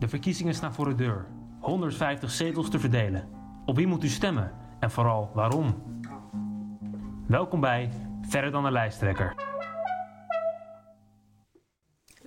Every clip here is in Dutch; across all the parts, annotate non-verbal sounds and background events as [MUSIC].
De verkiezingen staan voor de deur. 150 zetels te verdelen. Op wie moet u stemmen? En vooral waarom? Welkom bij Verder dan de lijsttrekker.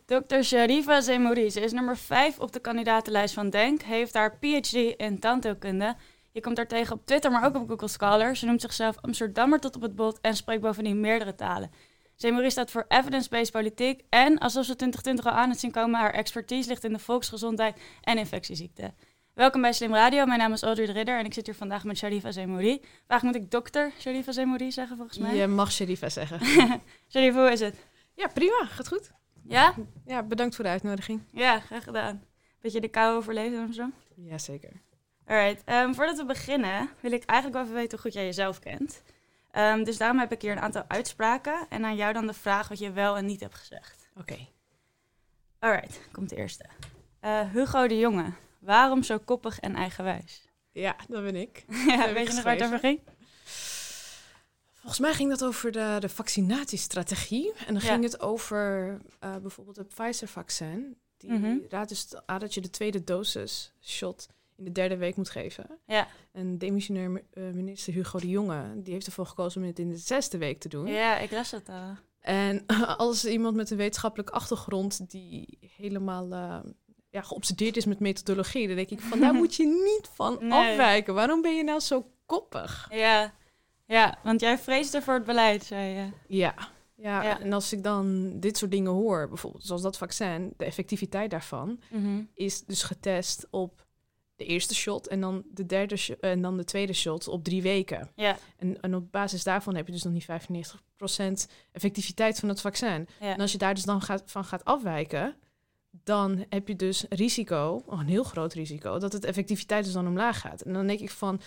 Dr. Sharifa Zemouri, ze is nummer 5 op de kandidatenlijst van DENK, heeft haar PhD in tandheelkunde. Je komt haar tegen op Twitter, maar ook op Google Scholar. Ze noemt zichzelf Amsterdammer tot op het bot en spreekt bovendien meerdere talen. Zemouri staat voor evidence-based politiek en, alsof ze 2020 al aan het zien komen, haar expertise ligt in de volksgezondheid en infectieziekten. Welkom bij Slim Radio, mijn naam is Audrey de Ridder en ik zit hier vandaag met Sharifa Zemouri. Vandaag moet ik dokter Sharifa Zemouri zeggen volgens mij. Je mag Sherifa zeggen. [LAUGHS] Sharifa, hoe is het? ja, prima. Gaat goed. Ja? Ja, bedankt voor de uitnodiging. Ja, graag gedaan. Beetje de kou overleefd in Amsterdam? Jazeker. Alright, ehm, voordat we beginnen wil ik eigenlijk wel even weten hoe goed jij jezelf kent. Ehm, dus daarom heb ik hier een aantal uitspraken en aan jou dan de vraag wat je wel en niet hebt gezegd. Oké. Alright, komt de eerste. Eh, Hugo de Jonge, waarom zo koppig en eigenwijs? Ja, dat ben ik. [LAUGHS] ja, weet je nog waar het over ging? Volgens mij ging dat over de, de vaccinatiestrategie. En dan Ja. ging het over eh, bijvoorbeeld het Pfizer-vaccin. Die raadt dus aan dat je de tweede dosis shot in de derde week moet geven. Ja. En demissionair eh, minister Hugo de Jonge, die heeft ervoor gekozen om het in de zesde week te doen. Ja, ik las het al. En [LAUGHS] als iemand met een wetenschappelijke achtergrond die helemaal eh, ja, geobsedeerd is met methodologie, dan denk ik van daar [LAUGHS] moet je niet van Nee. afwijken. Waarom ben je nou zo koppig? Ja. ja, want jij vreesde voor het beleid, zei je. Ja. Ja, Ja. en als ik dan dit soort dingen hoor, bijvoorbeeld zoals dat vaccin, de effectiviteit daarvan Mhm. is dus getest op de eerste shot en dan de derde en dan de tweede shot op drie weken. Ja, En, en op basis daarvan heb je dus nog niet 95% effectiviteit van het vaccin. ja. En als je daar dus dan gaat, van gaat afwijken, dan heb je dus risico, oh, een heel groot risico, dat het effectiviteit dus dan omlaag gaat. En dan denk ik van,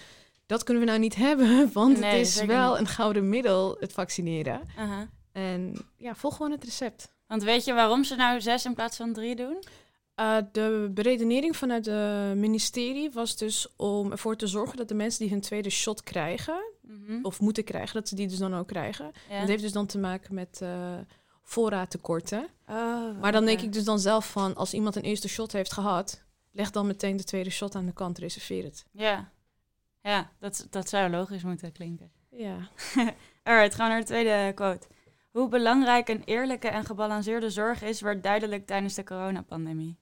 dat kunnen we nou niet [LAUGHS] hebben, want Nee, het is wel niet. een gouden middel, het vaccineren. En ja, volg gewoon het recept. Want weet je waarom ze nou zes in plaats van drie doen? Uh, de beredenering vanuit het ministerie was dus om ervoor te zorgen dat de mensen die hun tweede shot krijgen, Mhm. of moeten krijgen, dat ze die dus dan ook krijgen. Ja. Dat heeft dus dan te maken met eh voorraadtekorten. Oh, Maar dan denk ik dus dan zelf van, als iemand een eerste shot heeft gehad, leg dan meteen de tweede shot aan de kant, reserveer het. Ja, ja dat, dat zou logisch moeten klinken. Ja. [LAUGHS] Alright, gaan we naar de tweede quote. Hoe belangrijk een eerlijke en gebalanceerde zorg is, werd duidelijk tijdens de coronapandemie.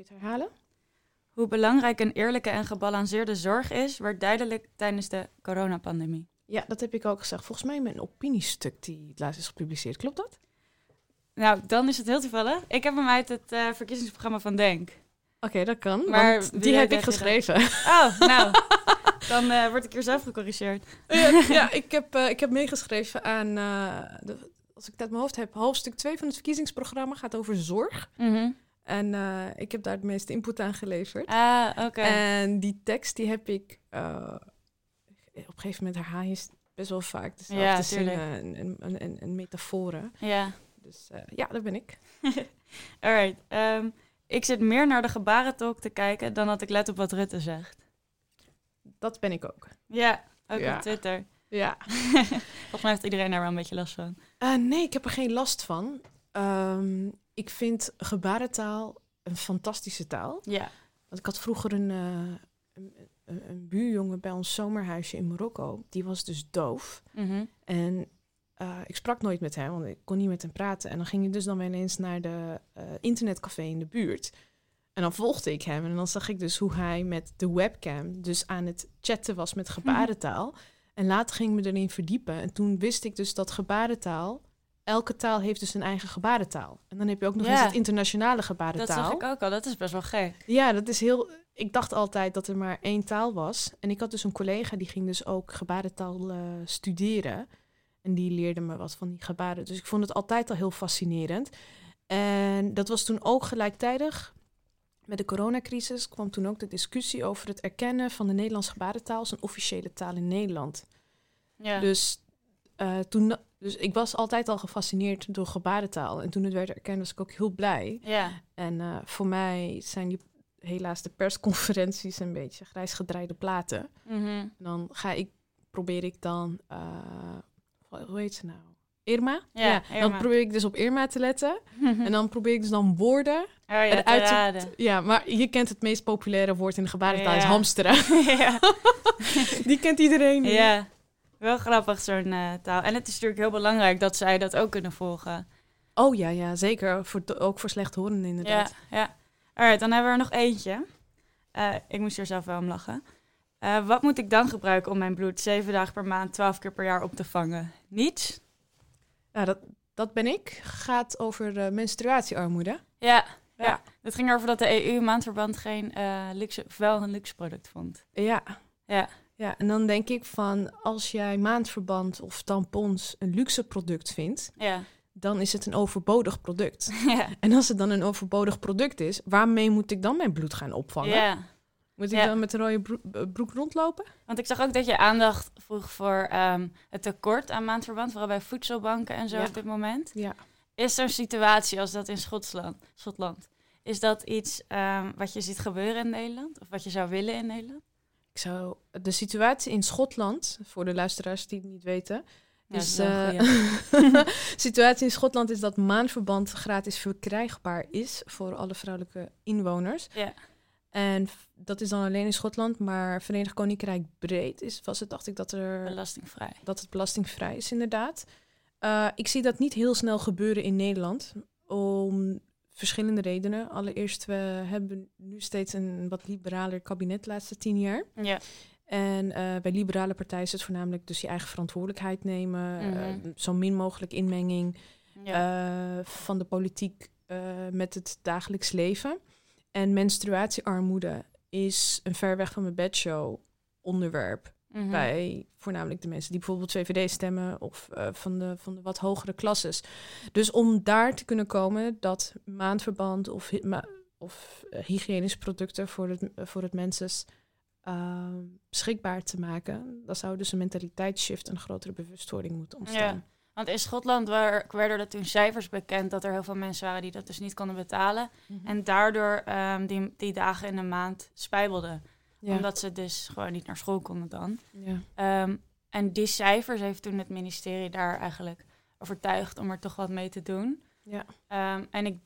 Kun je het herhalen? Hoe belangrijk een eerlijke en gebalanceerde zorg is, werd duidelijk tijdens de coronapandemie. Ja, dat heb ik ook gezegd. Volgens mij in mijn opiniestuk die laatst is gepubliceerd. Klopt dat? Nou, dan is het heel toevallig. Ik heb hem uit het eh, verkiezingsprogramma van Denk. Oké, dat kan. Maar die heb ik dat dat- geschreven. Oh, [LAUGHS] nou. dan eh, word ik hier zelf gecorrigeerd. ja, ja, ik heb, eh, ik heb meegeschreven aan, eh, de, als ik het uit mijn hoofd heb, hoofdstuk 2 van het verkiezingsprogramma gaat over zorg. Mhm. En eh, ik heb daar het meeste input aan geleverd. Ah, oké. En die tekst die heb ik eh, op een gegeven moment herhaal je best wel vaak dezelfde Ja, zinnen en, en, en, en metaforen. Ja. Dus eh, ja, dat ben ik. [LAUGHS] Alright. ehm, ik zit meer naar de gebarentolk te kijken dan dat ik let op wat Rutte zegt. Dat ben ik ook. Ja, ook Ja. op Twitter. Ja. [LAUGHS] Volgens mij heeft iedereen daar wel een beetje last van. Nee, ik heb er geen last van. Ehm, ik vind gebarentaal een fantastische taal. Ja. Want ik had vroeger een, eh, een, een, een buurjongen bij ons zomerhuisje in Marokko. Die was dus doof. Mhm. En eh, ik sprak nooit met hem, want ik kon niet met hem praten. En dan ging je dus dan weer ineens naar de eh, internetcafé in de buurt. En dan volgde ik hem en dan zag ik dus hoe hij met de webcam dus aan het chatten was met gebarentaal. En later ging ik me erin verdiepen. En toen wist ik dus dat gebarentaal, elke taal heeft dus een eigen gebarentaal. En dan heb je ook nog Ja. eens het internationale Dat gebarentaal. zag ik ook al. Dat is best wel gek. Ja, dat is heel. Ik dacht altijd dat er maar één taal was. En ik had dus een collega die ging dus ook gebarentaal eh, studeren. En die leerde me wat van die gebaren. Dus ik vond het altijd al heel fascinerend. En dat was toen ook gelijktijdig. Met de coronacrisis kwam toen ook de discussie over het erkennen van de Nederlandse gebarentaal als een officiële taal in Nederland. Ja. Dus, eh, toen, dus ik was altijd al gefascineerd door gebarentaal. En toen het werd erkend was ik ook heel blij. ja. En eh, voor mij zijn die helaas de persconferenties een beetje grijs gedraaide platen. Mhm. En dan ga ik, probeer ik dan, eh, hoe heet ze nou? Irma. Ja, Dan Irma. probeer ik dus op Irma te letten. [LAUGHS] En dan probeer ik dus dan woorden. oh ja, te eruit te-. Ja, maar je kent het meest populaire woord in de gebarentaal is hamsteren. [LAUGHS] ja. [LAUGHS] Die kent iedereen. ja, wel grappig zo'n eh, taal. En het is natuurlijk heel belangrijk dat zij dat ook kunnen volgen. Oh ja, ja, zeker. Voor, ook voor slechthorenden inderdaad. Ja, ja. Alright, dan hebben we er nog eentje. Eh, ik moest er zelf wel om lachen. Eh, wat moet ik dan gebruiken om mijn bloed zeven dagen per maand, twaalf keer per jaar op te vangen? Niets? Ja, dat, dat ben ik. Gaat over menstruatiearmoede. Ja, ja. Ja. Het ging erover dat de EU maandverband geen luxe, wel een luxe product vond. Ja. Ja. Ja, en dan denk ik van als jij maandverband of tampons een luxe product vindt, Ja, dan is het een overbodig product. [LAUGHS] ja. En als het dan een overbodig product is, waarmee moet ik dan mijn bloed gaan opvangen? ja. Moet ik Ja. dan met een rode broek, eh, broek rondlopen? Want ik zag ook dat je aandacht vroeg voor ehm, het tekort aan maandverband, vooral bij voedselbanken en zo Ja. op dit moment. Ja. Is zo'n situatie als dat in Schotland, Schotland is dat iets ehm, wat je ziet gebeuren in Nederland? Of wat je zou willen in Nederland? Zou de situatie in Schotland, voor de luisteraars die het niet weten, Ja, is, goeie. [LAUGHS] situatie in Schotland is dat maandverband gratis verkrijgbaar is voor alle vrouwelijke inwoners. Ja. En dat is dan alleen in Schotland, maar Verenigd Koninkrijk breed is, was het, dacht ik, dat, er, belastingvrij. dat het belastingvrij is, inderdaad. Eh, ik zie dat niet heel snel gebeuren in Nederland, om verschillende redenen. Allereerst, we hebben nu steeds een wat liberaler kabinet de laatste tien jaar. Ja, En eh, bij liberale partijen is het voornamelijk dus je eigen verantwoordelijkheid nemen, eh, Mhm. zo min mogelijk inmenging ja. eh, van de politiek met het dagelijks leven. En menstruatiearmoede is een ver weg van mijn bedshow onderwerp Mhm. bij voornamelijk de mensen die bijvoorbeeld VVD stemmen of eh, van, de, van de wat hogere klasses. Dus om daar te kunnen komen dat maandverband of, ma- of eh, hygiënische producten voor het, voor het mensen eh, beschikbaar te maken, dan zou dus een mentaliteitsshift en een grotere bewustwording moeten ontstaan. Want in Schotland waar, werden er toen cijfers bekend dat er heel veel mensen waren die dat dus niet konden betalen. Mhm. En daardoor ehm, die, die dagen in de maand spijbelden. Ja. Omdat ze dus gewoon niet naar school konden dan. ja. Ehm, en die cijfers heeft toen het ministerie daar eigenlijk overtuigd om er toch wat mee te doen. Ja. Ehm, en ik,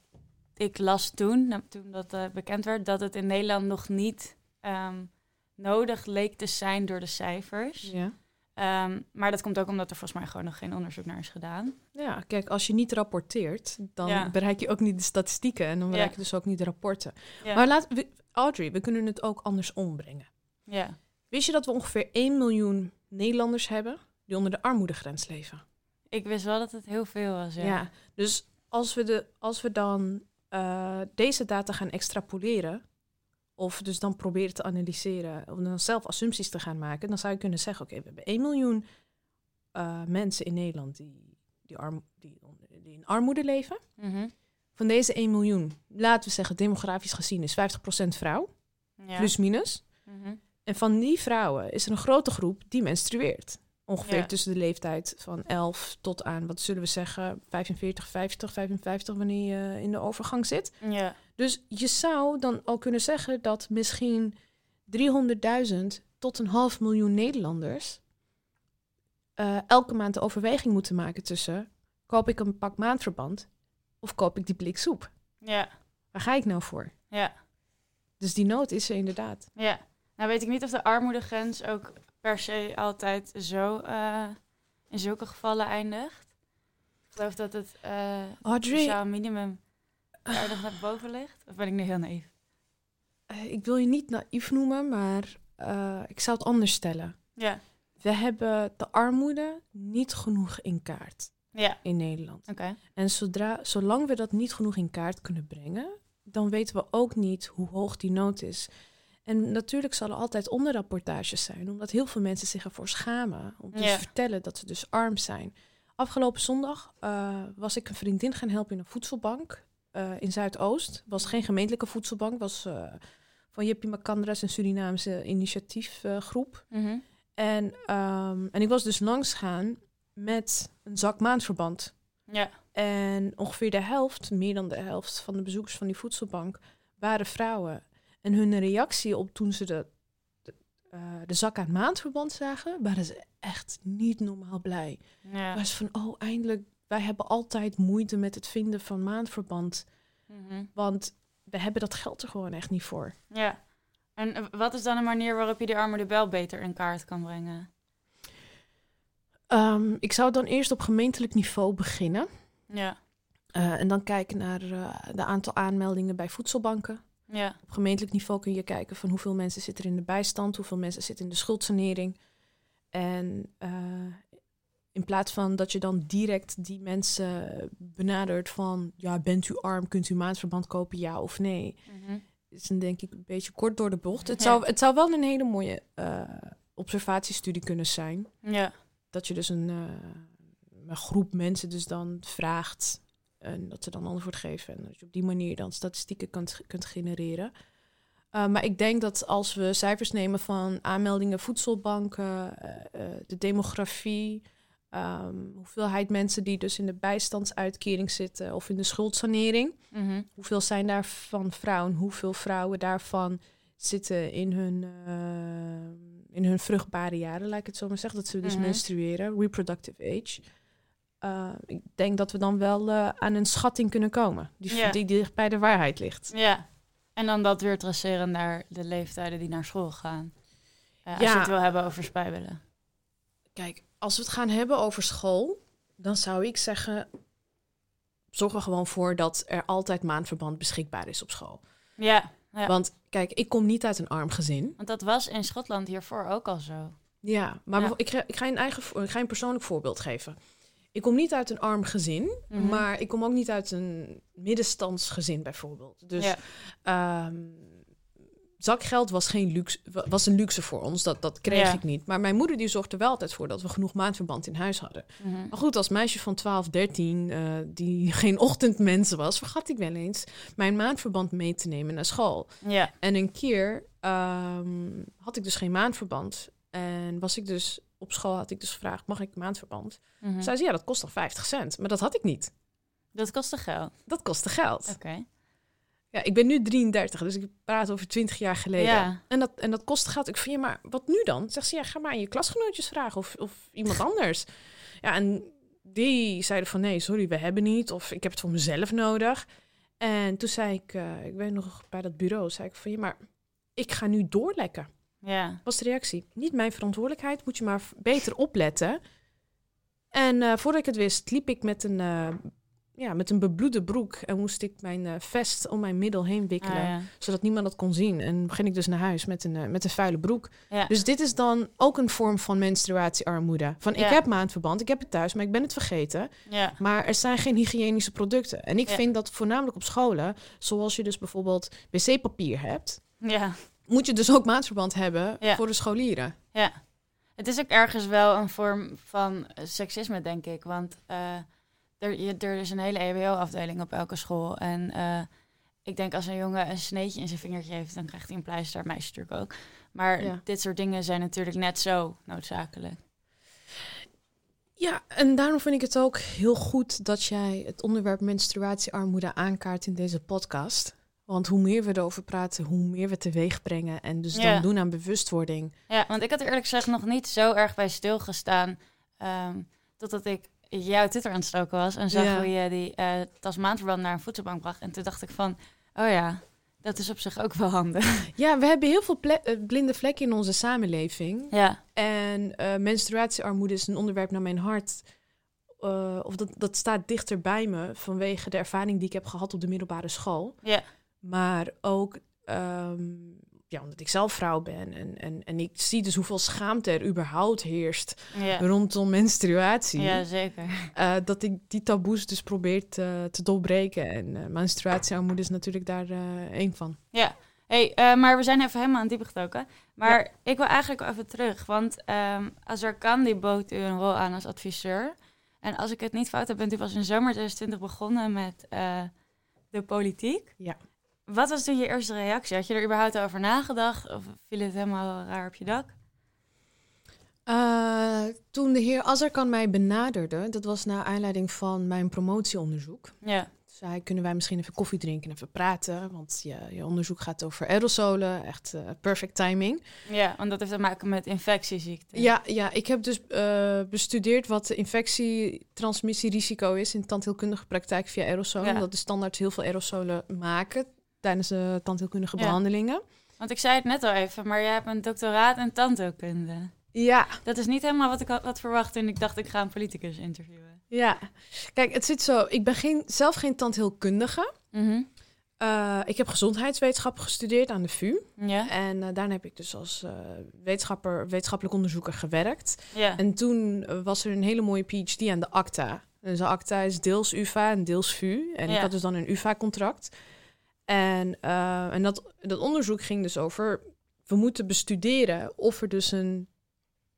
ik las toen, toen dat eh, bekend werd, dat het in Nederland nog niet ehm, nodig leek te zijn door de cijfers. Ja. Maar dat komt ook omdat er volgens mij gewoon nog geen onderzoek naar is gedaan. Ja, kijk, als je niet rapporteert, dan Ja. bereik je ook niet de statistieken en dan bereik Ja. je dus ook niet de rapporten. Ja. Maar laat, we- Audrey, we kunnen het ook anders ombrengen. ja. Wist je dat we ongeveer 1 miljoen Nederlanders hebben die onder de armoedegrens leven? Ik wist wel dat het heel veel was. Ja. dus als we, de, als we dan eh, deze data gaan extrapoleren, of dus dan proberen te analyseren, of dan zelf assumpties te gaan maken, dan zou je kunnen zeggen, oké, we hebben 1 miljoen eh, mensen in Nederland die, die, arm, die, in armoede leven. Mhm. Van deze 1 miljoen, laten we zeggen, demografisch gezien is 50% vrouw, ja. plus minus. Mhm. En van die vrouwen is er een grote groep die menstrueert. Ongeveer Ja. tussen de leeftijd van 11 tot aan, wat zullen we zeggen, 45, 50, 55, wanneer je in de overgang zit. ja. Dus je zou dan al kunnen zeggen dat misschien 300.000 tot een half miljoen Nederlanders eh, elke maand de overweging moeten maken tussen koop ik een pak maandverband of koop ik die blik soep? Ja. Waar ga ik nou voor? Ja. Dus die nood is er inderdaad. Ja. Nou weet ik niet of de armoedegrens ook per se altijd zo eh, in zulke gevallen eindigt. Ik geloof dat het eh Audrey, sociaal minimum erg naar boven ligt. Of ben ik nu heel naïef? eh, ik wil je niet naïef noemen, maar ik zou het anders stellen. Ja. We hebben de armoede niet genoeg in kaart Ja. in Nederland. Oké. En zodra, zolang we dat niet genoeg in kaart kunnen brengen, dan weten we ook niet hoe hoog die nood is. En natuurlijk zal er altijd onderrapportages zijn, omdat heel veel mensen zich ervoor schamen om te Ja. vertellen dat ze dus arm zijn. Afgelopen zondag eh, was ik een vriendin gaan helpen in een voedselbank eh, in Zuidoost. was geen gemeentelijke voedselbank, was eh, van Jippie Macandra's, een Surinaamse initiatiefgroep. Mhm. en, ehm, en ik was dus langs gaan met een zak maandverband. Ja. En ongeveer de helft, meer dan de helft van de bezoekers van die voedselbank waren vrouwen. En hun reactie op toen ze de, de, eh, de zak aan maandverband zagen, waren ze echt niet normaal blij. Ja. Was van, oh, eindelijk, wij hebben altijd moeite met het vinden van maandverband. Mhm. Want we hebben dat geld er gewoon echt niet voor. ja. En eh, wat is dan een manier waarop je die armoede wel beter in kaart kan brengen? Ehm, ik zou dan eerst op gemeentelijk niveau beginnen. Ja. Eh, en dan kijken naar eh, de aantal aanmeldingen bij voedselbanken. Ja. Op gemeentelijk niveau kun je kijken van hoeveel mensen zitten er in de bijstand, hoeveel mensen zitten in de schuldsanering. En eh, in plaats van dat je dan direct die mensen benadert van, ja, bent u arm, kunt u maandverband kopen, ja of nee, Mhm. is dan denk ik een beetje kort door de bocht. Het, Ja. zou, het zou wel een hele mooie observatiestudie kunnen zijn. Ja. Dat je dus een, eh, een groep mensen dus dan vraagt en dat ze dan antwoord geven. En dat je op die manier dan statistieken kunt, kunt genereren. Uh, maar ik denk dat als we cijfers nemen van aanmeldingen, voedselbanken, uh, uh, de demografie, um, hoeveelheid mensen die dus in de bijstandsuitkering zitten of in de schuldsanering, mm -hmm. hoeveel zijn daarvan vrouwen, hoeveel vrouwen daarvan zitten in hun, uh, in hun vruchtbare jaren, laat ik het zo maar zeggen, dat ze dus mm -hmm. menstrueren, reproductive age. Uh, ik denk dat we dan wel uh, aan een schatting kunnen komen, die, ja. die dicht bij de waarheid ligt. Ja, en dan dat weer traceren naar de leeftijden die naar school gaan. Uh, als Ja. je het wil hebben over spijbelen. Kijk, als we het gaan hebben over school, dan zou ik zeggen, zorg er gewoon voor dat er altijd maandverband beschikbaar is op school. Ja, ja. Want kijk, ik kom niet uit een arm gezin. Want dat was in Schotland hiervoor ook al zo. Ja, maar Ja. Ik, ga, ik, ga een eigen, ik ga een persoonlijk voorbeeld geven. Ik kom niet uit een arm gezin, Mhm. maar ik kom ook niet uit een middenstandsgezin bijvoorbeeld. Dus ja. ehm, zakgeld was, geen luxe, wa- was een luxe voor ons, dat, dat kreeg Ja. ik niet. Maar mijn moeder die zorgde wel altijd voor dat we genoeg maandverband in huis hadden. Mhm. Maar goed, als meisje van 12, 13, eh, die [LAUGHS] geen ochtendmens was, vergat ik wel eens mijn maandverband mee te nemen naar school. ja. En een keer ehm, had ik dus geen maandverband. En was ik dus op school, had ik dus gevraagd, mag ik maandverband? Mhm. Zei ze, ja, dat kost dan 50 cent. Maar dat had ik niet. Dat kostte geld. Dat kostte geld. Oké. Ja, ik ben nu 33, dus ik praat over 20 jaar geleden. Ja. En, dat, en dat kostte geld. Ik vind, ja, maar wat nu dan? Zegt ze, ja, ga maar aan je klasgenootjes vragen of, of iemand [LAUGHS] anders. Ja, en die zeiden van, nee, sorry, we hebben niet. Of ik heb het voor mezelf nodig. En toen zei ik, eh, ik weet nog bij dat bureau, zei ik van, ja, maar ik ga nu doorlekken. Ja. was de reactie. Niet mijn verantwoordelijkheid, moet je maar beter opletten. En eh, voordat ik het wist, liep ik met een, eh, ja, met een bebloede broek en moest ik mijn eh, vest om mijn middel heen wikkelen, Ah, ja. zodat niemand dat kon zien. En ging ik dus naar huis met een, eh, met een vuile broek. Ja. Dus dit is dan ook een vorm van menstruatiearmoede. Van Ja. ik heb maandverband, ik heb het thuis, maar ik ben het vergeten. Maar er zijn geen hygiënische producten. En ik vind dat voornamelijk op scholen, zoals je dus bijvoorbeeld wc-papier hebt, ja. moet je dus ook maandverband hebben voor de scholieren. Ja, het is ook ergens wel een vorm van seksisme, denk ik. Want eh, er, je, er is een hele EBO-afdeling op elke school. En eh, ik denk als een jongen een sneetje in zijn vingertje heeft, dan krijgt hij een pleister. Meisjes natuurlijk ook. Maar Ja. dit soort dingen zijn natuurlijk net zo noodzakelijk. Ja, en daarom vind ik het ook heel goed dat jij het onderwerp menstruatiearmoede aankaart in deze podcast. Want hoe meer we erover praten, hoe meer we teweeg brengen en dus Ja. dan doen aan bewustwording. Ja, want ik had er eerlijk gezegd nog niet zo erg bij stilgestaan. ehm totdat ik jouw Twitter aan het was en zag Ja. hoe je die eh tas maandverband naar een voedselbank bracht. En toen dacht ik van, oh ja, dat is op zich ook wel handig. [LAUGHS] Ja, we hebben heel veel eh, blinde vlekken in onze samenleving. ja, En eh, menstruatiearmoede is een onderwerp naar mijn hart. Eh, of dat, dat staat dichter bij me vanwege de ervaring die ik heb gehad op de middelbare school. ja, Maar ook ehm, ja, omdat ik zelf vrouw ben. En, en, en ik zie dus hoeveel schaamte er überhaupt heerst ja. rondom menstruatie. Ja, zeker. Eh, dat ik die taboes dus probeer te, te doorbreken. En eh, menstruatiearmoede is natuurlijk daar eh één van. Ja, hey, maar we zijn even helemaal aan het diepe gestoken. Maar ik wil eigenlijk even terug, want ehm Azarkan die bood u een rol aan als adviseur. En als ik het niet fout heb, bent u pas in zomer 2020 begonnen met de politiek. Ja. Wat was toen je eerste reactie? Had je er überhaupt over nagedacht of viel het helemaal raar op je dak? Eh, toen de heer Azarkan mij benaderde, dat was naar aanleiding van mijn promotieonderzoek. Ja, zei, kunnen wij misschien even koffie drinken en even praten? Want je, je onderzoek gaat over aerosolen, echt eh, perfect timing. Ja, want dat heeft te maken met infectieziekten. Ja, ja, ik heb dus eh, bestudeerd wat de infectietransmissierisico is in tandheelkundige praktijk via aerosolen. Ja. Dat de standaards heel veel aerosolen maken tijdens de tandheelkundige Ja. behandelingen. Want ik zei het net al even, maar jij hebt een doctoraat in tandheelkunde. Ja, Dat is niet helemaal wat ik had verwacht toen ik dacht ik ga een politicus interviewen. ja. Kijk, het zit zo. Ik ben geen, zelf geen tandheelkundige. Mhm. Eh, ik heb gezondheidswetenschap gestudeerd aan de VU. Ja, En eh, daarna heb ik dus als eh, wetenschapper, wetenschappelijk onderzoeker gewerkt. ja. En toen was er een hele mooie PhD aan de ACTA. Dus de ACTA is deels UvA en deels VU. En Ja. ik had dus dan een UvA-contract. En, eh, en dat, dat onderzoek ging dus over... we moeten bestuderen of er dus een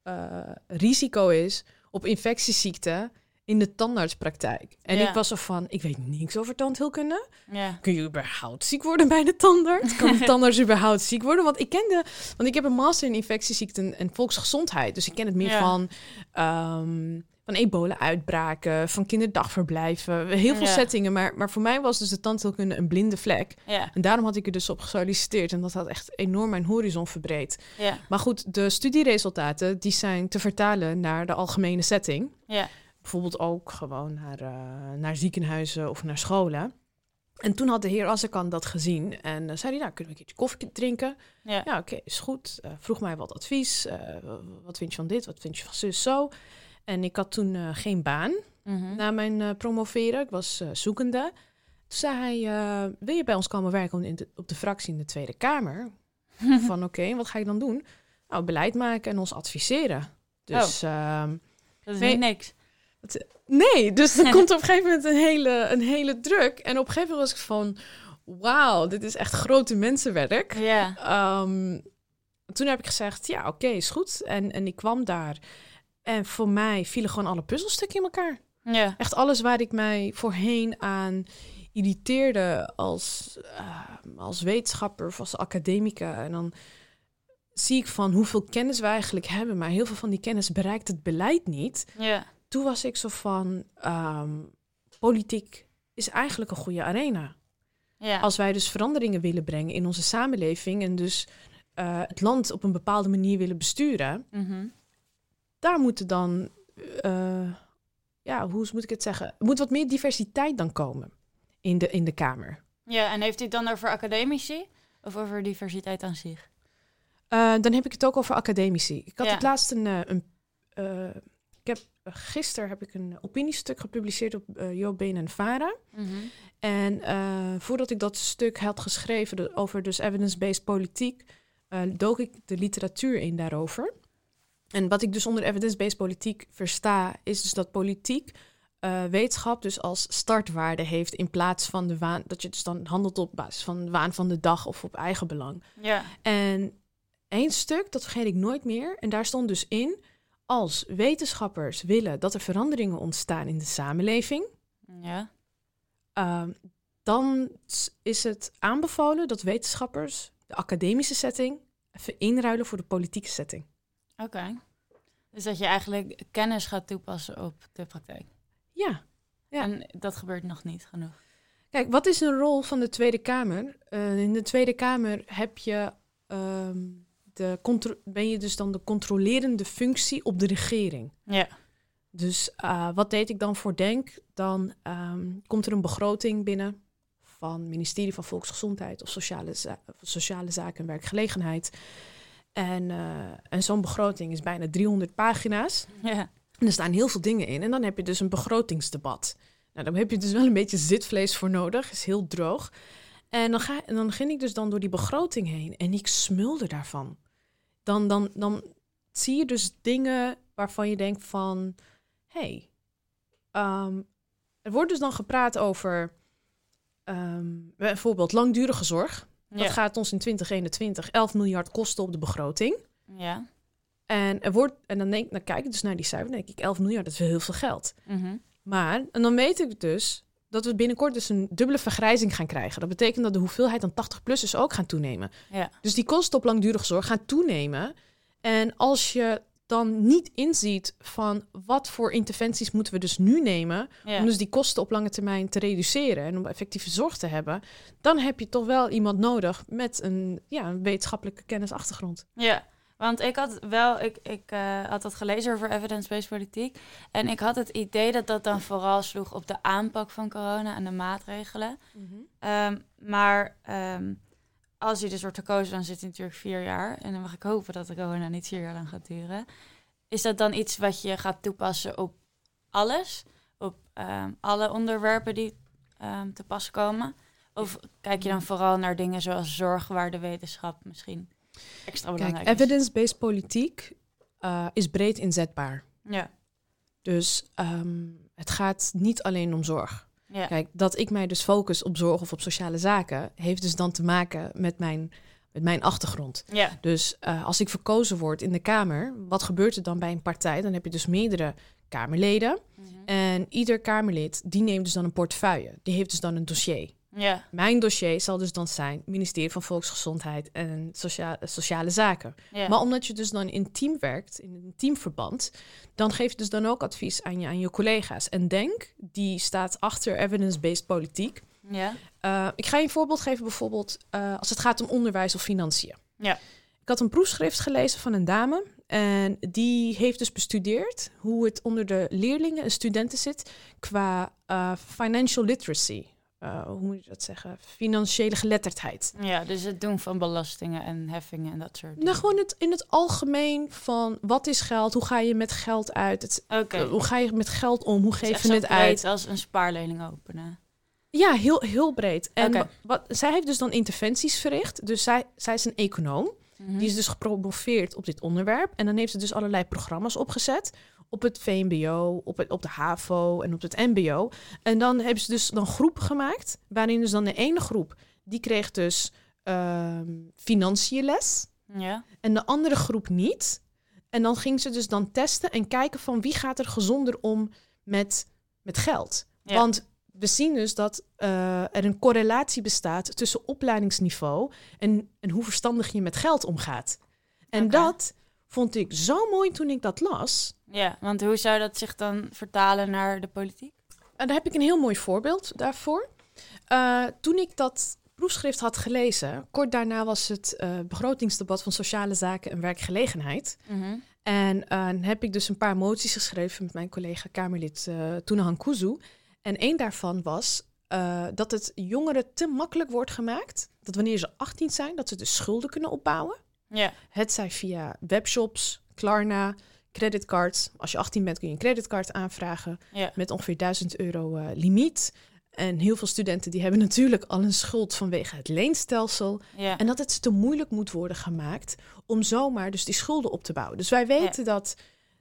eh, risico is op infectieziekten in de tandartspraktijk. En Ja. ik was er van, ik weet niks over tandheelkunde. ja. Kun je überhaupt ziek worden bij de tandarts? Kan de [LAUGHS] tandarts überhaupt ziek worden? Want ik kende, want ik heb een master in infectieziekten en volksgezondheid. Dus ik ken het meer Ja. van, ehm van ebola-uitbraken, van kinderdagverblijven, heel veel Ja. settingen. Maar, maar voor mij was dus de tandheelkunde een blinde vlek. Ja, En daarom had ik er dus op gesolliciteerd. En dat had echt enorm mijn horizon verbreed. ja, Maar goed, de studieresultaten die zijn te vertalen naar de algemene setting. ja, Bijvoorbeeld ook gewoon naar, eh, naar ziekenhuizen of naar scholen. En toen had de heer Assekan dat gezien en eh, zei hij, nou, kunnen we een keertje koffie drinken? ja. Ja, oké, is goed. Eh, vroeg mij wat advies. wat vind je van dit? Wat vind je van zus zo? En ik had toen eh, geen baan Mhm. na mijn eh, promoveren. Ik was eh, zoekende. Toen zei hij, wil je bij ons komen werken in de- op de fractie in de Tweede Kamer? [LAUGHS] Van oké, wat ga je dan doen? Nou, beleid maken en ons adviseren. Dus ehm, Dat is Nee. niet niks. Nee, dus er [LAUGHS] komt op een gegeven moment een hele, een hele druk. En op een gegeven moment was ik van... Wauw, dit is echt grote mensenwerk. Ja, Ehm, toen heb ik gezegd, ja, oké, is goed. En, en ik kwam daar. En voor mij vielen gewoon alle puzzelstukken in elkaar. ja, Echt alles waar ik mij voorheen aan irriteerde als, eh, als wetenschapper of als academica. En dan zie ik van hoeveel kennis we eigenlijk hebben. Maar heel veel van die kennis bereikt het beleid niet ja, toen was ik zo van, ehm, politiek is eigenlijk een goede arena. ja. Als wij dus veranderingen willen brengen in onze samenleving en dus eh, het land op een bepaalde manier willen besturen, Mhm. Daar moeten dan, eh, ja, hoe moet ik het zeggen, er moet wat meer diversiteit dan komen in de, in de Kamer. Ja, en heeft hij het dan over academici of over diversiteit aan zich? Eh, dan heb ik het ook over academici. Ik had Ja. het laatst een, eh, een ik heb gisteren heb ik een opiniestuk gepubliceerd op uh, Joop Been en Vara. Mhm. En voordat ik dat stuk had geschreven de- over dus evidence-based politiek, dook ik de literatuur in daarover. En wat ik dus onder evidence-based politiek versta, is dus dat politiek eh, wetenschap dus als startwaarde heeft in plaats van de waan, dat je dus dan handelt op basis van de waan van de dag of op eigen belang. Ja, En één stuk, dat vergeet ik nooit meer. En daar stond dus in, als wetenschappers willen dat er veranderingen ontstaan in de samenleving, ja, Ehm, dan is het aanbevolen dat wetenschappers de academische setting even inruilen voor de politieke setting. Oké. Dus dat je eigenlijk kennis gaat toepassen op de praktijk. Ja. Ja. En dat gebeurt nog niet genoeg. Kijk, wat is een rol van de Tweede Kamer? Eh, in de Tweede Kamer heb je, ehm, de ben je dus dan de controlerende functie op de regering. Ja, Dus eh, wat deed ik dan voor Denk? Dan ehm, komt er een begroting binnen van het ministerie van Volksgezondheid of Sociale, Za- Sociale Zaken en Werkgelegenheid. En, eh, en zo'n begroting is bijna 300 pagina's. ja, En er staan heel veel dingen in. En dan heb je dus een begrotingsdebat. Nou, dan heb je dus wel een beetje zitvlees voor nodig. Is heel droog. En dan, ga, en dan ging ik dus dan door die begroting heen. En ik smulde daarvan. Dan, dan, dan zie je dus dingen waarvan je denkt van... Hé, hey, ehm, er wordt dus dan gepraat over... ehm, bijvoorbeeld langdurige zorg. Dat gaat ons in 2021 11 miljard kosten op de begroting. ja. En, er wordt, en dan, denk, dan kijk ik dus naar die cijfer, denk ik 11 miljard, dat is wel heel veel geld. Mhm. Maar, en dan weet ik dus dat we binnenkort dus een dubbele vergrijzing gaan krijgen. Dat betekent dat de hoeveelheid aan 80-plussers ook gaan toenemen. Ja, Dus die kosten op langdurige zorg gaan toenemen. En als je dan niet inziet van wat voor interventies moeten we dus nu nemen Ja. om dus die kosten op lange termijn te reduceren en om effectieve zorg te hebben, dan heb je toch wel iemand nodig met een, ja, een wetenschappelijke kennisachtergrond. Ja, want ik had wel, ik, ik eh, had dat gelezen over evidence-based politiek. En ik had het idee dat dat dan vooral sloeg op de aanpak van corona en de maatregelen. Ehm, maar ehm, als hij dus wordt gekozen, dan zit hij natuurlijk vier jaar. En dan mag ik hopen dat de corona niet vier jaar lang gaat duren. Is dat dan iets wat je gaat toepassen op alles? Op ehm, alle onderwerpen die ehm, te pas komen? Of kijk je dan vooral naar dingen zoals zorg, waar de wetenschap misschien extra Kijk, belangrijk is? evidence-based politiek eh, is breed inzetbaar. Ja, Dus ehm, het gaat niet alleen om zorg. Ja, Kijk, dat ik mij dus focus op zorg of op sociale zaken, heeft dus dan te maken met mijn, met mijn achtergrond. ja, Dus eh, als ik verkozen word in de Kamer, wat gebeurt er dan bij een partij? Dan heb je dus meerdere Kamerleden. Mhm. En ieder Kamerlid, die neemt dus dan een portefeuille. Die heeft dus dan een dossier. Ja, Mijn dossier zal dus dan zijn ministerie van Volksgezondheid en Socia- Sociale Zaken. ja. Maar omdat je dus dan in team werkt, in een teamverband, dan geef je dus dan ook advies aan je, aan je collega's. En Denk, die staat achter evidence-based politiek. ja, Uh, ik ga je een voorbeeld geven, bijvoorbeeld uh, als het gaat om onderwijs of financiën. Ja. Ik had een proefschrift gelezen van een dame en die heeft dus bestudeerd hoe het onder de leerlingen en studenten zit qua uh, financial literacy. Uh, hoe moet je dat zeggen? Financiële geletterdheid. ja, dus het doen van belastingen en heffingen en dat soort dingen. Nou, gewoon het, in het algemeen van wat is geld? Hoe ga je met geld uit? Het, uh, hoe ga je met geld om? Hoe geef je het uit? als een spaarlening openen. Ja, heel, heel breed. En wat, zij heeft dus dan interventies verricht. Dus zij, zij is een econoom. Mhm. Die is dus gepromoveerd op dit onderwerp. En dan heeft ze dus allerlei programma's opgezet. Op het VMBO, op, het, op de HAVO en op het MBO. En dan hebben ze dus dan groepen gemaakt. Waarin dus dan de ene groep, die kreeg dus ehm financiën les. Ja, En de andere groep niet. En dan ging ze dus dan testen en kijken van wie gaat er gezonder om met, met geld. Ja. Want we zien dus dat eh, er een correlatie bestaat tussen opleidingsniveau en, en hoe verstandig je met geld omgaat. En dat vond ik zo mooi toen ik dat las. ja, want hoe zou dat zich dan vertalen naar de politiek? En daar heb ik een heel mooi voorbeeld daarvoor. Eh, toen ik dat proefschrift had gelezen, kort daarna was het eh, begrotingsdebat van sociale zaken en werkgelegenheid. Mhm. En eh, dan heb ik dus een paar moties geschreven met mijn collega Kamerlid uh, Kuzu. En één daarvan was uh, dat het jongeren te makkelijk wordt gemaakt. Dat wanneer ze 18 zijn, dat ze dus schulden kunnen opbouwen. Ja, Het zij via webshops, Klarna, creditcards. Als je 18 bent kun je een creditcard aanvragen ja, met ongeveer 1000 euro uh, limiet. En heel veel studenten die hebben [LAUGHS] natuurlijk al een schuld vanwege het leenstelsel. ja. En dat het te moeilijk moet worden gemaakt om zomaar dus die schulden op te bouwen. Dus wij weten dat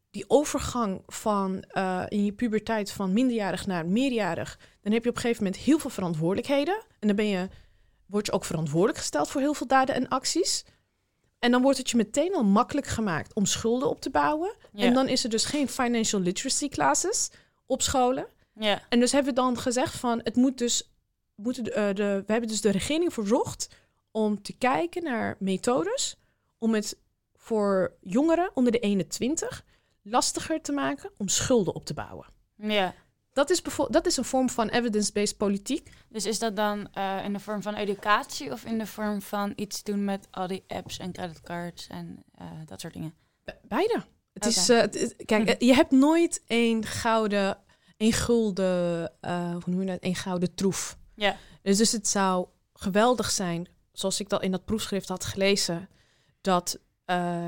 die overgang van uh, in je puberteit van minderjarig naar meerjarig, dan heb je op een gegeven moment heel veel verantwoordelijkheden. En dan ben je, word je ook verantwoordelijk gesteld voor heel veel daden en acties. En dan wordt het je meteen al makkelijk gemaakt om schulden op te bouwen. Ja. En dan is er dus geen financial literacy classes op scholen. ja. En dus hebben we dan gezegd van het moet dus moeten de, uh, de, we hebben dus de regering verzocht om te kijken naar methodes om het voor jongeren onder de 21 lastiger te maken om schulden op te bouwen. ja. Dat is, dat is een vorm van evidence-based politiek. Dus is dat dan uh, in de vorm van educatie of in de vorm van iets doen met al die apps en creditcards en uh, dat soort dingen? Be beide. Het Okay. is, uh, het is, kijk, je hebt nooit één gouden, één gulden, hoe noem je dat, één gouden troef. Ja. Dus, dus het zou geweldig zijn, zoals ik dat in dat proefschrift had gelezen, dat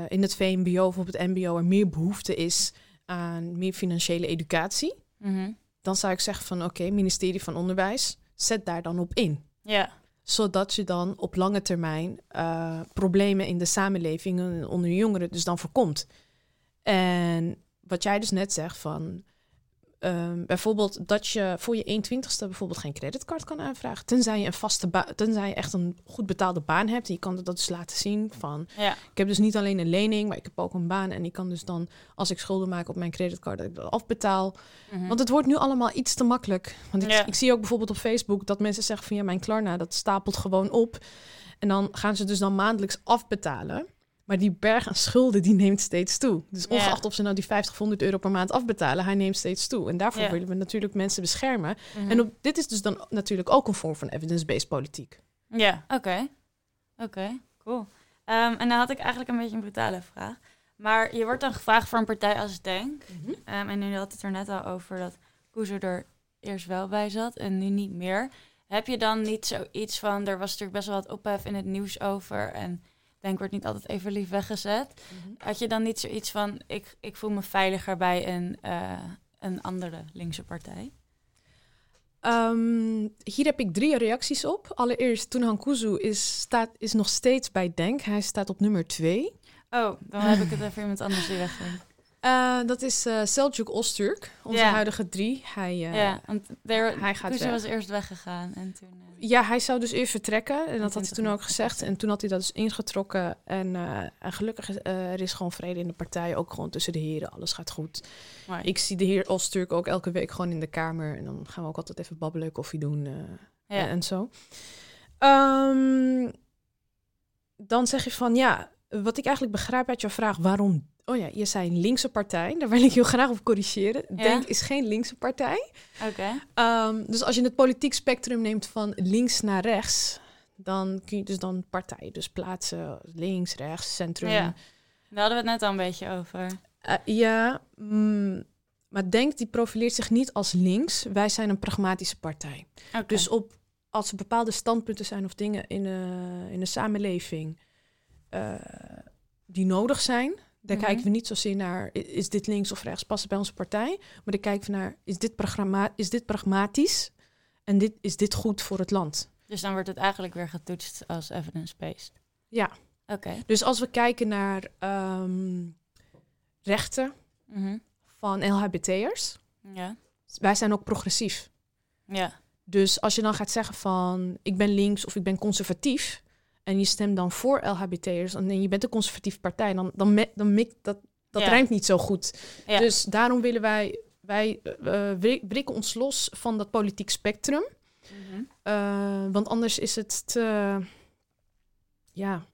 in het VMBO of op het MBO er meer behoefte is aan meer financiële educatie. Mm -hmm. Dan zou ik zeggen van oké, okay, ministerie van Onderwijs, zet daar dan op in. Ja. Zodat je dan op lange termijn uh, problemen in de samenleving en onder jongeren dus dan voorkomt. En wat jij dus net zegt van um, bijvoorbeeld dat je voor je 21ste bijvoorbeeld geen creditcard kan aanvragen. Tenzij je een vaste tenzij je echt een goed betaalde baan hebt. En je kan dat dus laten zien van ja. ik heb dus niet alleen een lening, maar ik heb ook een baan. En ik kan dus dan, als ik schulden maak op mijn creditcard, dat ik dat afbetaal. Mm -hmm. Want het wordt nu allemaal iets te makkelijk. Want ik, Ja. ik zie ook bijvoorbeeld op Facebook dat mensen zeggen van ja, mijn Klarna, dat stapelt gewoon op. En dan gaan ze dus dan maandelijks afbetalen. Maar die berg aan schulden, die neemt steeds toe. Dus Ja. ongeacht of ze nou die 50 of 100 euro per maand afbetalen, hij neemt steeds toe. En daarvoor Ja. willen we natuurlijk mensen beschermen. Mhm. En op, dit is dus dan natuurlijk ook een vorm van evidence-based politiek. Ja, oké. Oké, cool. Ehm, en dan had ik eigenlijk een beetje een brutale vraag. Maar je wordt dan gevraagd voor een partij als Denk. Ehm, en nu had het er net al over dat Kuzu er eerst wel bij zat en nu niet meer. Heb je dan niet zoiets van, er was natuurlijk best wel wat ophef in het nieuws over en Denk wordt niet altijd even lief weggezet. Had je dan niet zoiets van, ik, ik voel me veiliger bij een, eh, een andere linkse partij? Ehm, hier heb ik drie reacties op. Allereerst, Tunhan Kuzu is, staat, is nog steeds bij Denk. Hij staat op nummer twee. Oh, dan heb ik het even iemand anders die wegging. Eh, dat is eh Seljuk Öztürk, onze huidige drie. Hij, eh, hij gaat weg. was eerst weggegaan en toen... Ja, hij zou dus eerst vertrekken. En dat had hij 20 toen ook gezegd. En toen had hij dat dus ingetrokken. En, en gelukkig is er is gewoon vrede in de partij. Ook gewoon tussen de heren. Alles gaat goed. mooi. Ik zie de heer Osturk ook elke week gewoon in de kamer. En dan gaan we ook altijd even babbelen, koffie doen en, en zo. Ehm, dan zeg je van ja, wat ik eigenlijk begrijp uit jouw vraag, waarom... Oh ja, je zei een linkse partij. Daar wil ik heel graag op corrigeren. Ja? Denk is geen linkse partij. Oké. Ehm, dus als je het politiek spectrum neemt van links naar rechts, dan kun je dus dan partijen dus plaatsen links, rechts, centrum. Ja. Daar hadden we het net al een beetje over. Eh, ja, mm, maar Denk die profileert zich niet als links. Wij zijn een pragmatische partij. Dus op, als er bepaalde standpunten zijn of dingen in, eh, in de samenleving eh, die nodig zijn, dan Mhm. kijken we niet zozeer naar is dit links of rechts, past het bij onze partij, maar dan kijken we naar is dit, programma is dit pragmatisch en dit, is dit goed voor het land. Dus dan wordt het eigenlijk weer getoetst als evidence-based. Ja. Oké. Dus als we kijken naar ehm, rechten Mhm. van LHBT'ers, Ja. wij zijn ook progressief. Ja. Dus als je dan gaat zeggen van ik ben links of ik ben conservatief en je stemt dan voor LHBT'ers en je bent een conservatieve partij, dan, dan, me- dan mikt dat, dat Ja. rijmt niet zo goed. Ja. Dus daarom willen wij, wij eh, eh, wri- wrikken ons los van dat politiek spectrum. Mhm. Eh, want anders is het te, ja,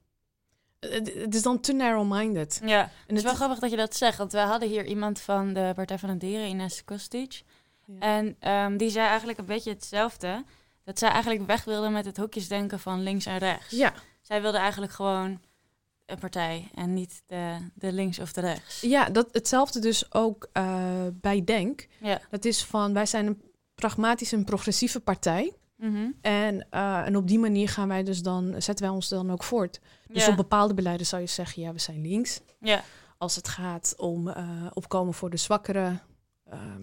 het, is dan te narrow-minded. Ja. En Het is wel grappig dat je dat zegt, want we hadden hier iemand van de Partij van de Dieren, Ines Kostic. Ja. En ehm, die zei eigenlijk een beetje hetzelfde. Dat zij eigenlijk weg wilde met het hokjesdenken van links en rechts. Ja, Zij wilde eigenlijk gewoon een partij en niet de, de links of de rechts. ja dat, hetzelfde dus ook eh, bij Denk. Ja. Dat is van, wij zijn een pragmatische en progressieve partij. Mhm. En, eh, en op die manier gaan wij dus dan, zetten wij ons dan ook voort. Dus ja. op bepaalde beleiden zou je zeggen, ja, we zijn links. ja. Als het gaat om eh, opkomen voor de zwakkeren, ehm,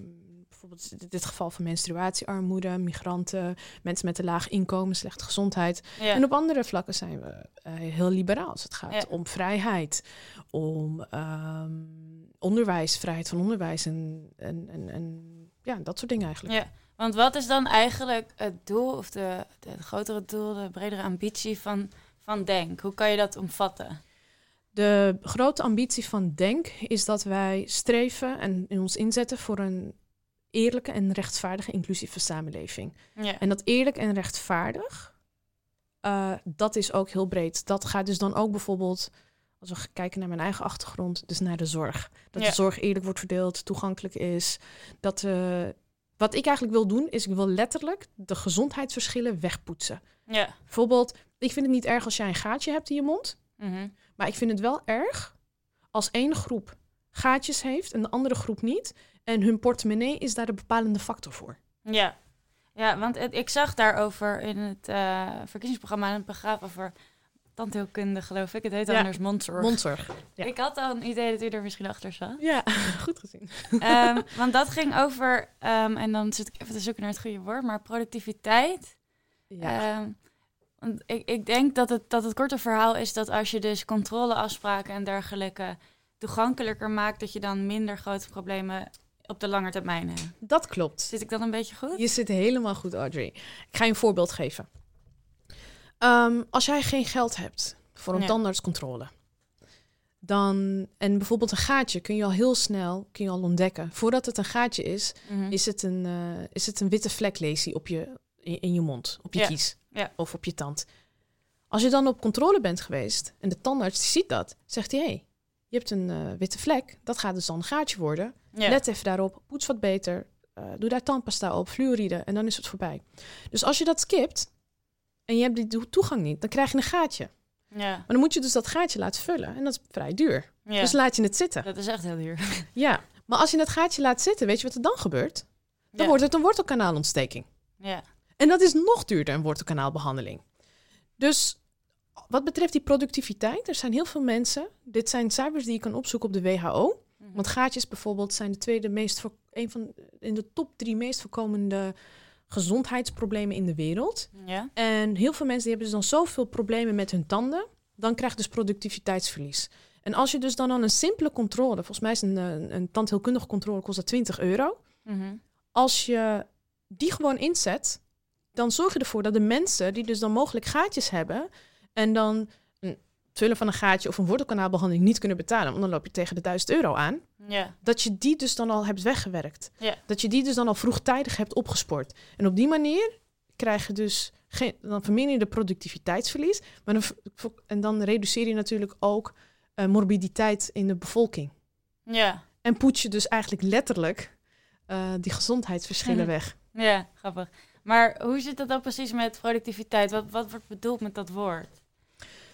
bijvoorbeeld in dit geval van menstruatiearmoede, migranten, mensen met een laag inkomen, slechte gezondheid. ja. En op andere vlakken zijn we eh, heel liberaal. Als het gaat Ja. om vrijheid, om ehm, onderwijs, vrijheid van onderwijs en, en, en, en ja, dat soort dingen eigenlijk. Ja, want wat is dan eigenlijk het doel of de, de, het grotere doel, de bredere ambitie van, van Denk? Hoe kan je dat omvatten? De grote ambitie van Denk is dat wij streven en in ons inzetten voor een eerlijke en rechtvaardige inclusieve samenleving. Ja, En dat eerlijk en rechtvaardig, eh, dat is ook heel breed. Dat gaat dus dan ook bijvoorbeeld, als we kijken naar mijn eigen achtergrond, dus naar de zorg. Dat Ja. de zorg eerlijk wordt verdeeld, toegankelijk is. Dat, eh, wat ik eigenlijk wil doen, is ik wil letterlijk de gezondheidsverschillen wegpoetsen. ja. Bijvoorbeeld, ik vind het niet erg als jij een gaatje hebt in je mond. Mhm. Maar ik vind het wel erg als één groep gaatjes heeft en de andere groep niet. En hun portemonnee is daar de bepalende factor voor. ja. ja want het- ik zag daarover in het eh, verkiezingsprogramma een paragraaf over tandheelkunde, geloof ik. Het heet Ja. anders mondzorg. Mondzorg. ja. Ik had al een idee dat u er misschien achter zat. Ja, [LAUGHS] goed gezien. Ehm, [LAUGHS] want dat ging over, ehm, en dan zit ik even te zoeken naar het goede woord, maar productiviteit. Ja. Ehm, want ik, ik denk dat het, dat het korte verhaal is dat als je dus controleafspraken en dergelijke toegankelijker maakt, dat je dan minder grote problemen op de lange termijn hebt. dat klopt. Zit ik dan een beetje goed? Je zit helemaal goed, Audrey. Ik ga je een voorbeeld geven. Ehm, als jij geen geld hebt voor een tandartscontrole, dan en bijvoorbeeld een gaatje kun je al heel snel kun je al ontdekken. Voordat het een gaatje is, Mhm. is het een, eh, is het een witte vlek, lees je op je, in, je mond, op je Ja. kies Ja. of op je tand. Als je dan op controle bent geweest en de tandarts die ziet dat, zegt hij: hey, je hebt een eh, witte vlek, dat gaat dus dan een gaatje worden. Ja. Let even daarop, poets wat beter, eh, doe daar tandpasta op, fluoride en dan is het voorbij. Dus als je dat skipt en je hebt die to- toegang niet, dan krijg je een gaatje. Ja. Maar dan moet je dus dat gaatje laten vullen en dat is vrij duur. ja. Dus laat je het zitten. Dat is echt heel duur. [LAUGHS] Ja, maar als je dat gaatje laat zitten, weet je wat er dan gebeurt? Dan Ja. wordt het een wortelkanaalontsteking. Ja. En dat is nog duurder, een wortelkanaalbehandeling. Dus wat betreft die productiviteit, er zijn heel veel mensen. Dit zijn cijfers die je kan opzoeken op de WHO. Mhm. Want gaatjes bijvoorbeeld zijn de tweede meest voor, een van in de top drie meest voorkomende gezondheidsproblemen in de wereld. Ja. En heel veel mensen die hebben dus dan zoveel problemen met hun tanden, dan krijg je dus productiviteitsverlies. En als je dus dan aan een simpele controle, volgens mij is een, een, een tandheelkundige controle kost dat 20 euro. Mhm. Als je die gewoon inzet, dan zorg je ervoor dat de mensen die dus dan mogelijk gaatjes hebben en dan vullen van een gaatje of een wortelkanaalbehandeling niet kunnen betalen, want dan loop je tegen de 1000 euro aan, Ja. dat je die dus dan al hebt weggewerkt. Ja. Dat je die dus dan al vroegtijdig hebt opgesport. En op die manier krijg je dus geen, dan verminder je de productiviteitsverlies, maar dan, en dan reduceer je natuurlijk ook eh, morbiditeit in de bevolking. Ja. En poets je dus eigenlijk letterlijk eh, die gezondheidsverschillen Mhm. weg. Ja, grappig. Maar hoe zit dat dan precies met productiviteit? Wat, wat wordt bedoeld met dat woord?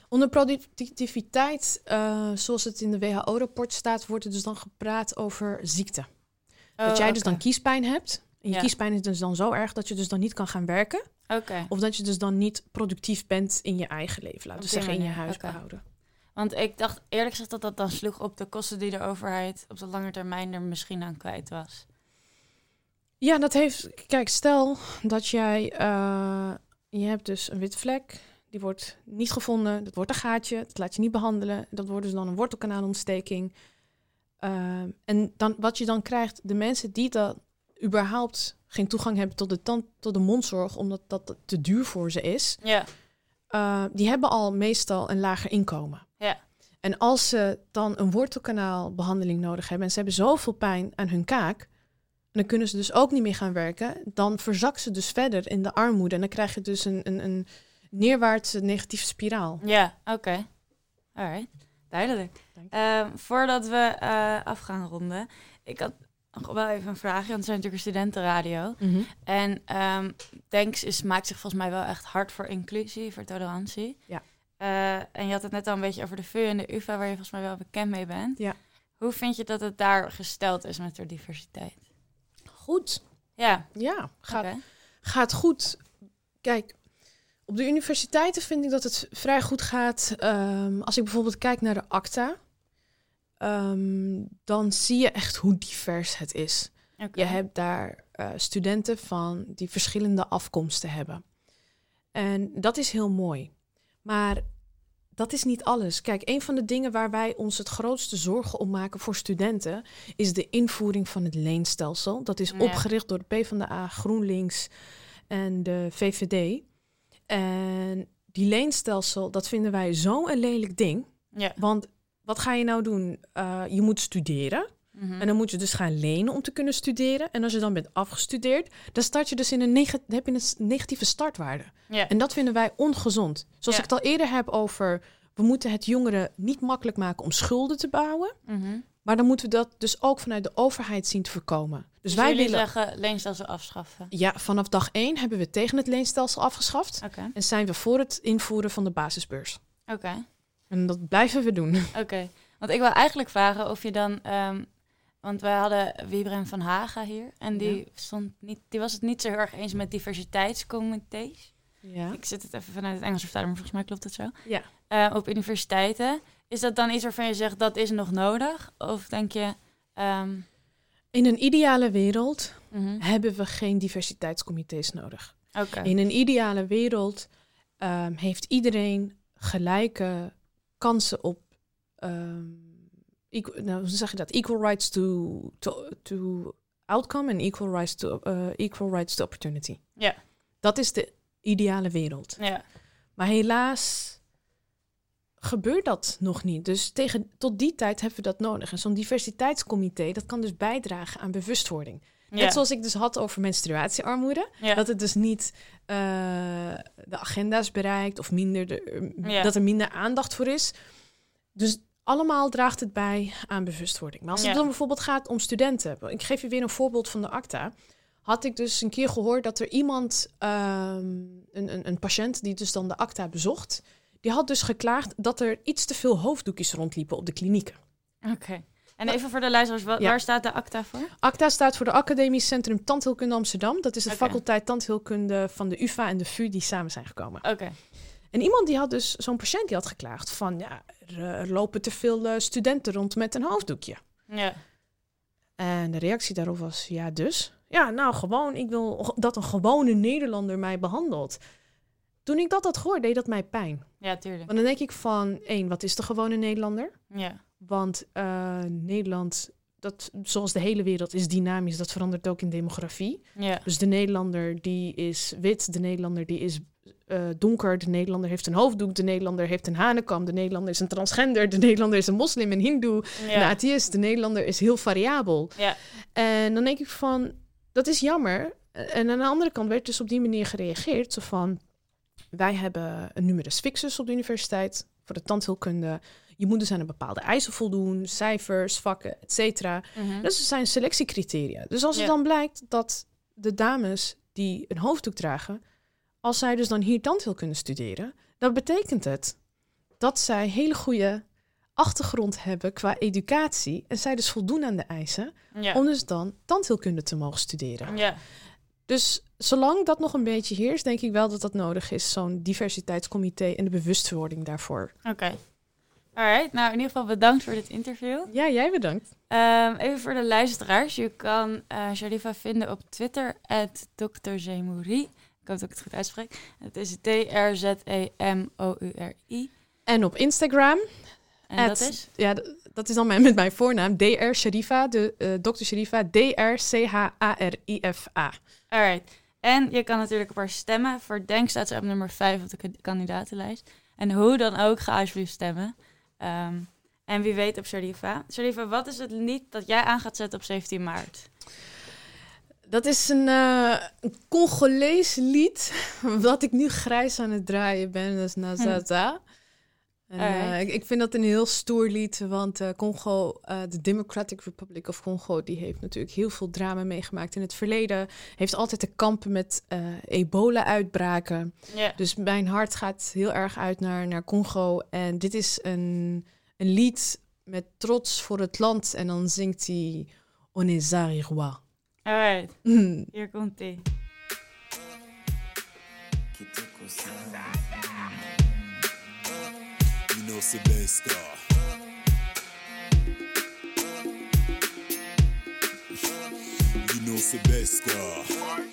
Onder productiviteit, eh, zoals het in de WHO-rapport staat, wordt er dus dan gepraat over ziekte. dat jij dus Oh, dan kiespijn hebt. En je Ja. kiespijn is dus dan zo erg dat je dus dan niet kan gaan werken. Of dat je dus dan niet productief bent in je eigen leven, laten we zeggen, in je oké. huishouden. Want ik dacht eerlijk gezegd dat dat dan sloeg op de kosten die de overheid op de lange termijn er misschien aan kwijt was. Ja, dat heeft. Kijk, stel dat jij. eh, je hebt dus een witte vlek. Die wordt niet gevonden. Dat wordt een gaatje. Dat laat je niet behandelen. Dat wordt dus dan een wortelkanaalontsteking. Ehm, en dan, wat je dan krijgt, de mensen die dan überhaupt geen toegang hebben tot de, tand, tot de mondzorg, omdat dat te duur voor ze is, Ja. eh, die hebben al meestal een lager inkomen. Ja. En als ze dan een wortelkanaalbehandeling nodig hebben en ze hebben zoveel pijn aan hun kaak, en dan kunnen ze dus ook niet meer gaan werken, dan verzakt ze dus verder in de armoede en dan krijg je dus een, een, een neerwaartse negatieve spiraal. Ja, oké. Alright, duidelijk. Ehm, voordat we eh, af gaan ronden, ik had nog wel even een vraagje, want het zijn natuurlijk een studentenradio. En ehm Denks is, maakt zich volgens mij wel echt hard voor inclusie, voor tolerantie. Ja. Eh, en je had het net al een beetje over de VU en de UvA, waar je volgens mij wel bekend mee bent. Ja. Hoe vind je dat het daar gesteld is met de diversiteit? Goed. Ja, Ja, gaat, gaat goed. Kijk, op de universiteiten vind ik dat het vrij goed gaat. Ehm, als ik bijvoorbeeld kijk naar de ACTA, ehm, dan zie je echt hoe divers het is. Je hebt daar eh, studenten van die verschillende afkomsten hebben. En dat is heel mooi. Maar dat is niet alles. Kijk, een van de dingen waar wij ons het grootste zorgen om maken voor studenten is de invoering van het leenstelsel. Dat is opgericht door de PvdA, GroenLinks en de VVD. En die leenstelsel, dat vinden wij zo'n lelijk ding. Ja. Want wat ga je nou doen? Eh, je moet studeren. Mhm. En dan moet je dus gaan lenen om te kunnen studeren. En als je dan bent afgestudeerd, dan start je dus in een heb je een negatieve startwaarde. ja. En dat vinden wij ongezond. Zoals Ja. ik het al eerder heb over, we moeten het jongeren niet makkelijk maken om schulden te bouwen. Mhm. Maar dan moeten we dat dus ook vanuit de overheid zien te voorkomen. Dus, Dus wij willen, zeggen leenstelsel afschaffen. ja, vanaf dag één hebben we tegen het leenstelsel afgeschaft. En zijn we voor het invoeren van de basisbeurs. oké. En dat blijven we doen. [LAUGHS] Oké, want ik wil eigenlijk vragen of je dan, ehm, want wij hadden Wiebren van Haga hier en die, Ja. stond niet, die was het niet zo heel erg eens met diversiteitscomité's. Ja. Ik zit het even vanuit het Engels vertalen, maar volgens mij klopt het zo. Ja. Eh, op universiteiten. Is dat dan iets waarvan je zegt dat is nog nodig? Of denk je, ehm, In een ideale wereld mhm, hebben we geen diversiteitscomité's nodig. In een ideale wereld ehm, heeft iedereen gelijke kansen op. ehm, equal, nou, hoe zeg je dat? Equal rights to, to, to outcome en equal rights to, eh, equal rights to opportunity. Ja. Dat is de ideale wereld. Ja, Maar helaas gebeurt dat nog niet. Dus tegen, tot die tijd hebben we dat nodig. En zo'n diversiteitscomité, dat kan dus bijdragen aan bewustwording. Ja. Net zoals ik dus had over menstruatiearmoede. Ja. Dat het dus niet eh, de agenda's bereikt of minder de, Ja. dat er minder aandacht voor is. Dus allemaal draagt het bij aan bewustwording. Maar als het dan bijvoorbeeld gaat om studenten. Ik geef je weer een voorbeeld van de ACTA. Had ik dus een keer gehoord dat er iemand, ehm, een, een, een patiënt die dus dan de ACTA bezocht, die had dus geklaagd dat er iets te veel hoofddoekjes rondliepen op de klinieken. Oké. En even voor de luisteraars, wa- Ja. waar staat de ACTA voor? ACTA staat voor de Academisch Centrum Tandheelkunde Amsterdam. Dat is de faculteit tandheelkunde van de UvA en de VU die samen zijn gekomen. Oké. En iemand die had dus, zo'n patiënt die had geklaagd van, ja, er, eh, lopen te veel eh, studenten rond met een hoofddoekje. Ja. En de reactie daarop was, ja dus? Ja, nou gewoon, ik wil dat een gewone Nederlander mij behandelt. Toen ik dat had gehoord, deed dat mij pijn. Ja, tuurlijk. Want dan denk ik van, één, wat is de gewone Nederlander? Ja. Want eh, Nederland, dat, zoals de hele wereld, is dynamisch. Dat verandert ook in demografie. Ja. Dus de Nederlander die is wit, de Nederlander die is eh, donker, de Nederlander heeft een hoofddoek, de Nederlander heeft een hanekam, de Nederlander is een transgender, de Nederlander is een moslim, een hindoe, een Ja. atheïst. De Nederlander is heel variabel. Ja. En dan denk ik van, dat is jammer. En aan de andere kant werd dus op die manier gereageerd. Zo van, wij hebben een numerus fixus op de universiteit voor de tandheelkunde. Je moet dus aan een bepaalde eisen voldoen, cijfers, vakken, et cetera. Mhm. Dus er zijn selectiecriteria. Dus als het dan blijkt dat de dames die een hoofddoek dragen, als zij dus dan hier tandheelkunde studeren, dan betekent het dat zij hele goede achtergrond hebben qua educatie en zij dus voldoen aan de eisen Ja. om dus dan tandheelkunde te mogen studeren. Ja. Dus zolang dat nog een beetje heerst, denk ik wel dat dat nodig is, zo'n diversiteitscomité en de bewustwording daarvoor. Oké. Alright, nou in ieder geval bedankt voor dit interview. Ja, jij bedankt. Ehm, even voor de luisteraars. Je kan eh Sharifa vinden op Twitter, at Dr. Zemouri. Ik hoop dat ik het goed uitspreek. Het is E D-R-Z-E-M-O-U-R-I. En op Instagram, En At- dat is? ja, dat is dan mijn, met mijn voornaam, DR Sharifa, de eh Dr. Sharifa, D-R-C-H-A-R-I-F-A. Alright. En je kan natuurlijk op haar stemmen. Voor Denk staat ze op nummer 5 op de ka- kandidatenlijst. En hoe dan ook, ga alsjeblieft stemmen. Ehm, en wie weet op Sharifa. Sharifa, wat is het lied dat jij aan gaat zetten op 17 maart? Dat is een, een Congolees lied, [LAUGHS] wat ik nu grijs aan het draaien ben, dat is Nazata. En, eh, Alright. ik, ik vind dat een heel stoer lied, want eh, Congo, eh, de Democratic Republic of Congo, die heeft natuurlijk heel veel drama meegemaakt in het verleden. Heeft altijd te kampen met eh, ebola-uitbraken. Dus mijn hart gaat heel erg uit naar, naar Congo. En dit is een, een lied met trots voor het land. En dan zingt hij Onezari Roi. Alright, Mm. [LAUGHS] hier komt ie. Daniel Sylvester. You know Sylvester.